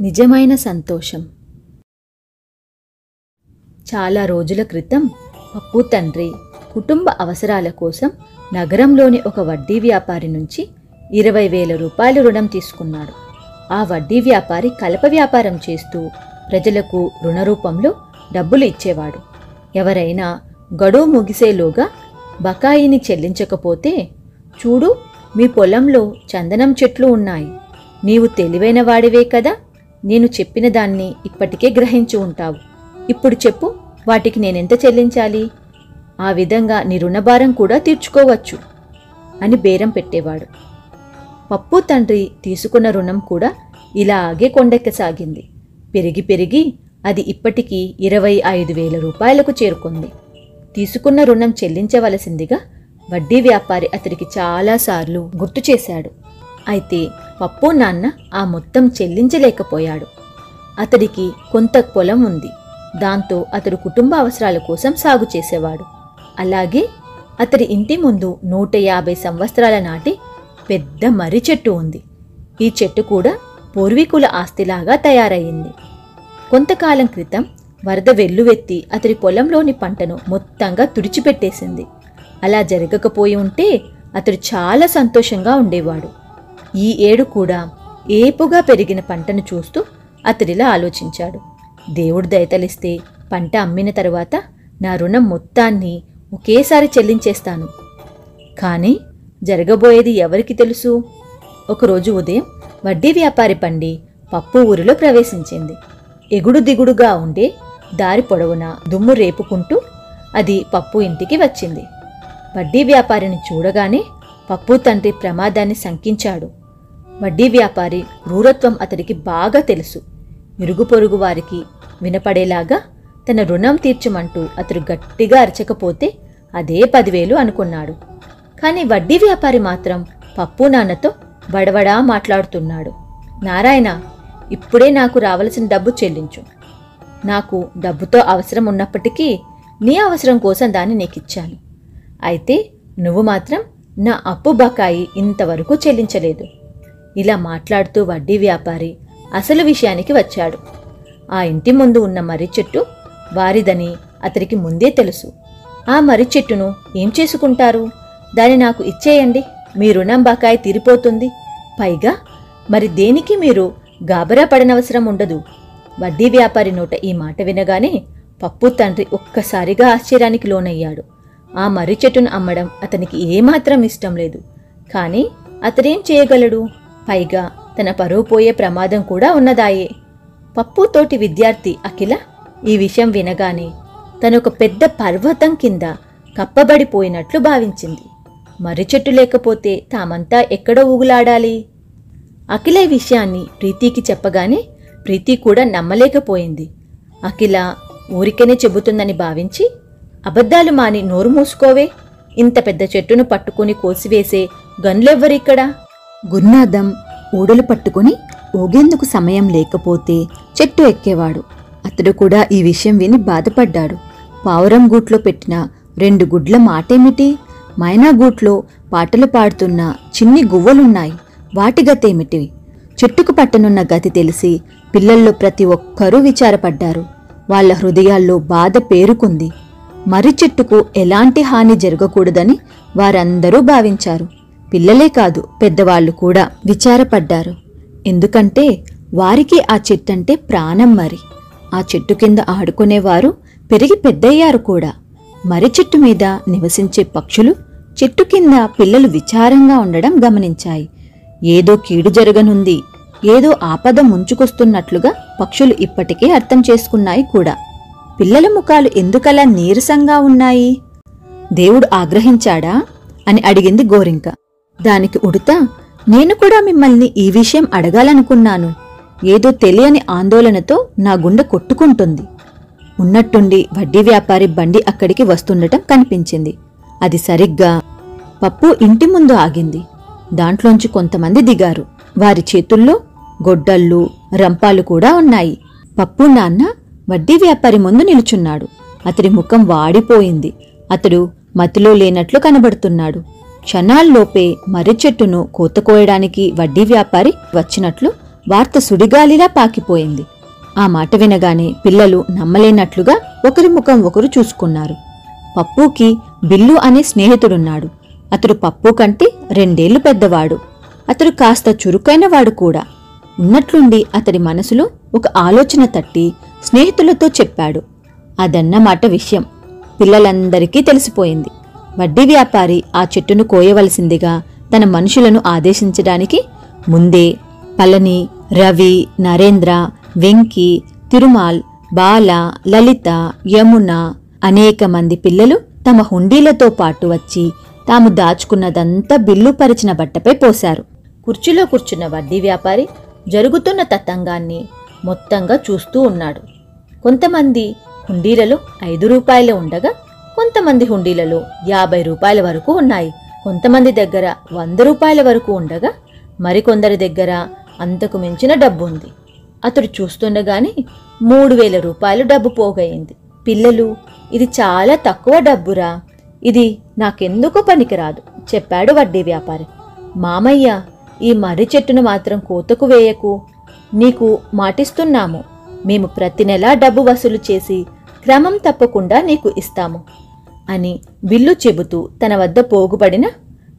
నిజమైన సంతోషం. చాలా రోజుల క్రితం పప్పు తండ్రి కుటుంబ అవసరాల కోసం నగరంలోని ఒక వడ్డీ వ్యాపారి నుంచి ఇరవై వేల రూపాయలు రుణం తీసుకున్నాడు. ఆ వడ్డీ వ్యాపారి కలప వ్యాపారం చేస్తూ ప్రజలకు రుణ రూపంలో డబ్బులు ఇచ్చేవాడు. ఎవరైనా గడువు ముగిసేలోగా బకాయిని చెల్లించకపోతే చూడు మీ పొలంలో చందనం చెట్లు ఉన్నాయి. నీవు తెలివైన వాడివే కదా? నేను చెప్పిన దాన్ని ఇప్పటికే గ్రహించి ఉంటావు. ఇప్పుడు చెప్పు వాటికి నేనెంత చెల్లించాలి? ఆ విధంగా నీ రుణభారం కూడా తీర్చుకోవచ్చు అని బేరం పెట్టేవాడు. పప్పు తండ్రి తీసుకున్న రుణం కూడా ఇలాగే కొండెక్కసాగింది. పెరిగి పెరిగి అది ఇప్పటికీ ఇరవై ఐదు వేల రూపాయలకు చేరుకుంది. తీసుకున్న రుణం చెల్లించవలసిందిగా వడ్డీ వ్యాపారి అతడికి చాలాసార్లు గుర్తు చేశాడు. అయితే పప్పు నాన్న ఆ మొత్తం చెల్లించలేకపోయాడు. అతడికి కొంత పొలం ఉంది. దాంతో అతడు కుటుంబ అవసరాల కోసం సాగు చేసేవాడు. అలాగే అతడి ఇంటి ముందు నూట యాభై సంవత్సరాల నాటి పెద్ద మర్రి చెట్టు ఉంది. ఈ చెట్టు కూడా పూర్వీకుల ఆస్తిలాగా తయారయ్యింది కొంతకాలం క్రితం వరద వెల్లువెత్తి అతడి పొలంలోని పంటను మొత్తంగా తుడిచిపెట్టేసింది. అలా జరగకపోయి ఉంటే అతడు చాలా సంతోషంగా ఉండేవాడు. ఈ ఏడు కూడా ఏపుగా పెరిగిన పంటను చూస్తూ అతడిలా ఆలోచించాడు. దేవుడు దయతలిస్తే పంట అమ్మిన తరువాత నా రుణం మొత్తాన్ని ఒకేసారి చెల్లించేస్తాను. కానీ జరగబోయేది ఎవరికి తెలుసు? ఒకరోజు ఉదయం వడ్డీ వ్యాపారి పండి పప్పు ఊరిలో ప్రవేశించింది. ఎగుడు దిగుడుగా ఉండే దారి పొడవునా దుమ్ము రేపుకుంటూ అది పప్పు ఇంటికి వచ్చింది. వడ్డీ వ్యాపారిని చూడగానే పప్పు తండ్రి ప్రమాదాన్ని శంకించాడు. వడ్డీ వ్యాపారి క్రూరత్వం అతడికి బాగా తెలుసు. ఇరుగు పొరుగు వారికి వినపడేలాగా తన రుణం తీర్చమంటూ అతడు గట్టిగా అరచకపోతే అదే పదివేలు అనుకున్నాడు. కానీ వడ్డీ వ్యాపారి మాత్రం పప్పు నాన్నతో బడబడా మాట్లాడుతున్నాడు. నారాయణ ఇప్పుడే నాకు రావలసిన డబ్బు చెల్లించు. నాకు డబ్బుతో అవసరం ఉన్నప్పటికీ నీ అవసరం కోసం దాన్ని నీకిచ్చాను. అయితే నువ్వు మాత్రం నా అప్పు బకాయి ఇంతవరకు చెల్లించలేదు. ఇలా మాట్లాడుతూ వడ్డీ వ్యాపారి అసలు విషయానికి వచ్చాడు. ఆ ఇంటి ముందు ఉన్న మర్రి చెట్టు వారిదని అతనికి ముందే తెలుసు. ఆ మర్రి చెట్టును ఏం చేసుకుంటారు? దాన్ని నాకు ఇచ్చేయండి. మీ రుణం బకాయి తీరిపోతుంది. పైగా మరి దేనికి మీరు గాబరా పడనవసరం ఉండదు. వడ్డీ వ్యాపారి నోట ఈ మాట వినగానే పప్పు తండ్రి ఒక్కసారిగా ఆశ్చర్యానికి లోనయ్యాడు. ఆ మర్రి చెట్టును అమ్మడం అతనికి ఏమాత్రం ఇష్టం లేదు. కానీ అతనేం చేయగలడు? పైగా తన పరువు పోయే ప్రమాదం కూడా ఉన్నదాయే. పప్పు తోటి విద్యార్థి అఖిల ఈ విషయం వినగానే తనొక పెద్ద పర్వతం కింద కప్పబడిపోయినట్లు భావించింది. మర్రి చెట్టు లేకపోతే తామంతా ఎక్కడ ఊగులాడాలి? అఖిల ఈ విషయాన్ని ప్రీతికి చెప్పగానే ప్రీతి కూడా నమ్మలేకపోయింది. అఖిల ఊరికనే చెబుతుందని భావించి అబద్ధాలు మాని నోరు మూసుకోవే ఇంత పెద్ద చెట్టును పట్టుకుని కోసివేసే గన్లెవ్వరిక్కడా గురునాథం ఊడలు పట్టుకుని ఊగేందుకు సమయం లేకపోతే చెట్టు ఎక్కేవాడు. అతడు కూడా ఈ విషయం విని బాధపడ్డాడు. పావురం గూట్లో పెట్టిన రెండు గుడ్ల మాటేమిటి? మైనా గూట్లో పాటలు పాడుతున్న చిన్ని గువ్వలున్నాయి. వాటి గతేమిటివి? చెట్టుకు పట్టనున్న గతి తెలిసి పిల్లల్లో ప్రతి ఒక్కరూ విచారపడ్డారు. వాళ్ళ హృదయాల్లో బాధ పేరుకుంది. మర్రి చెట్టుకు ఎలాంటి హాని జరగకూడదని వారందరూ భావించారు. పిల్లలే కాదు పెద్దవాళ్ళు కూడా విచారపడ్డారు. ఎందుకంటే వారికి ఆ చెట్టంటే ప్రాణం మరి. ఆ చెట్టు కింద ఆడుకునేవారు పెరిగి పెద్దయ్యారు కూడా. మర్రి చెట్టు మీద నివసించే పక్షులు చెట్టు కింద పిల్లలు విచారంగా ఉండడం గమనించాయి. ఏదో కీడు జరగనుంది. ఏదో ఆపద ముంచుకొస్తున్నట్లుగా పక్షులు ఇప్పటికే అర్థం చేసుకున్నాయి కూడా. పిల్లల ముఖాలు ఎందుకలా నీరసంగా ఉన్నాయి? దేవుడు ఆగ్రహించాడా? అని అడిగింది గోరింక. దానికి ఉడత నేను కూడా మిమ్మల్ని ఈ విషయం అడగాలనుకున్నాను. ఏదో తెలియని ఆందోళనతో నా గుండె కొట్టుకుంటుంది. ఉన్నట్టుండి వడ్డీ వ్యాపారి బండి అక్కడికి వస్తుండటం కనిపించింది. అది సరిగ్గా పప్పు ఇంటి ముందు ఆగింది. దాంట్లోంచి కొంతమంది దిగారు. వారి చేతుల్లో గొడ్డళ్ళు రంపాలు కూడా ఉన్నాయి. పప్పు నాన్న వడ్డీ వ్యాపారి ముందు నిలుచున్నాడు. అతడి ముఖం వాడిపోయింది. అతడు మతిలో లేనట్లు కనబడుతున్నాడు. క్షణాల్లోపే మర్రి చెట్టును కోతకోయడానికి వడ్డీ వ్యాపారి వచ్చినట్లు వార్త సుడిగాలిలా పాకిపోయింది. ఆ మాట వినగానే పిల్లలు నమ్మలేనట్లుగా ఒకరి ముఖం ఒకరు చూసుకున్నారు. పప్పుకి బిల్లు అనే స్నేహితుడున్నాడు. అతడు పప్పు కంటే రెండేళ్ళు పెద్దవాడు. అతడు కాస్త చురుకైనవాడు కూడా. ఉన్నట్లుండి అతడి మనసులో ఒక ఆలోచన తట్టి స్నేహితులతో చెప్పాడు. అదన్నమాట విషయం. పిల్లలందరికీ తెలిసిపోయింది. వడ్డీ వ్యాపారి ఆ చెట్టును కోయవలసిందిగా తన మనుషులను ఆదేశించడానికి ముందే పళని రవి నరేంద్ర వెంకి తిరుమాల్ బాల లలిత యమున అనేక మంది పిల్లలు తమ హుండీలతో పాటు వచ్చి తాము దాచుకున్నదంతా బిల్లు పరిచిన బట్టపై పోశారు. కుర్చీలో కూర్చున్న వడ్డీ వ్యాపారి జరుగుతున్న తతంగాన్ని మొత్తంగా చూస్తూ ఉన్నాడు. కొంతమంది హుండీలలో ఐదు రూపాయలు ఉండగా కొంతమంది హుండీలలో యాభై రూపాయల వరకు ఉన్నాయి. కొంతమంది దగ్గర వంద రూపాయల వరకు ఉండగా మరికొందరి దగ్గర అంతకు మించిన డబ్బు ఉంది అతడు చూస్తుండగానే మూడు వేల రూపాయలు డబ్బు పోగయింది. పిల్లలు ఇది చాలా తక్కువ డబ్బురా. ఇది నాకెందుకు పనికిరాదు చెప్పాడు వడ్డీ వ్యాపారి. మామయ్య ఈ మర్రి చెట్టును మాత్రం కోతకు వేయకు. నీకు మాటిస్తున్నాము మేము ప్రతి నెలా డబ్బు వసూలు చేసి క్రమం తప్పకుండా నీకు ఇస్తాము అని బిల్లు చెబుతూ తన వద్ద పోగుపడిన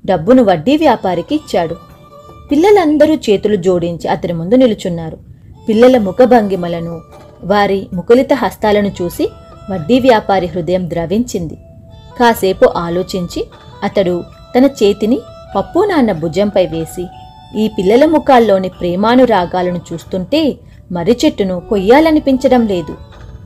డబ్బును వడ్డీ వ్యాపారికి ఇచ్చాడు. పిల్లలందరూ చేతులు జోడించి అతని ముందు నిలుచున్నారు. పిల్లల ముఖభంగిమలను వారి ముకులిత హస్తాలను చూసి వడ్డీ వ్యాపారి హృదయం ద్రవించింది. కాసేపు ఆలోచించి అతడు తన చేతిని పప్పు నాన్న భుజంపై వేసి ఈ పిల్లల ముఖాల్లోని ప్రేమానురాగాలను చూస్తుంటే మర్రి చెట్టును కొయ్యాలనిపించడం లేదు.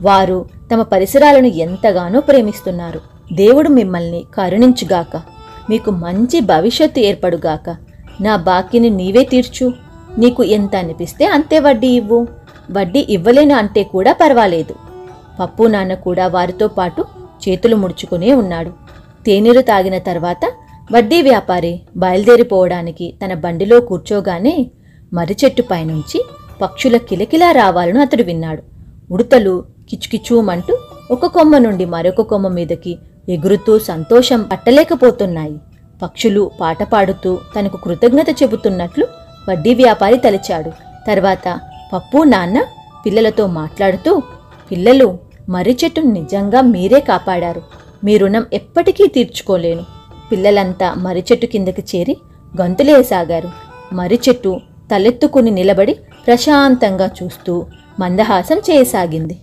వారు తమ పరిసరాలను ఎంతగానో ప్రేమిస్తున్నారు. దేవుడు మిమ్మల్ని కరుణించుగాక మీకు మంచి భవిష్యత్తు ఏర్పడుగాక నా బాకీని నీవే తీర్చు. నీకు ఎంత అనిపిస్తే అంతే వడ్డీ ఇవ్వు. వడ్డీ ఇవ్వలేను అంటే కూడా పర్వాలేదు. పప్పు నాన్న కూడా వారితో పాటు చేతులు ముడుచుకునే ఉన్నాడు. తేనీరు తాగిన తర్వాత వడ్డీ వ్యాపారి బయలుదేరిపోవడానికి తన బండిలో కూర్చోగానే మర్రిచెట్టు పైనుంచి పక్షుల కిలకిలా రావాలను అతడు విన్నాడు. ఉడతలు కిచుకిచూమంటూ ఒక కొమ్మ నుండి మరొక కొమ్మ మీదకి ఎగురుతూ సంతోషం పట్టలేకపోతున్నాయి. పక్షులు పాట పాడుతూ తనకు కృతజ్ఞత చెబుతున్నట్లు వడ్డీ వ్యాపారి తలిచాడు. తర్వాత పప్పు నాన్న పిల్లలతో మాట్లాడుతూ పిల్లలు మర్రి చెట్టును నిజంగా మీరే కాపాడారు. మీ రుణం ఎప్పటికీ తీర్చుకోలేను. పిల్లలంతా మర్రి చెట్టు కిందకి చేరి గంతులేసాగారు మర్రి చెట్టు తలెత్తుకుని నిలబడి ప్రశాంతంగా చూస్తూ మందహాసం చేయసాగింది.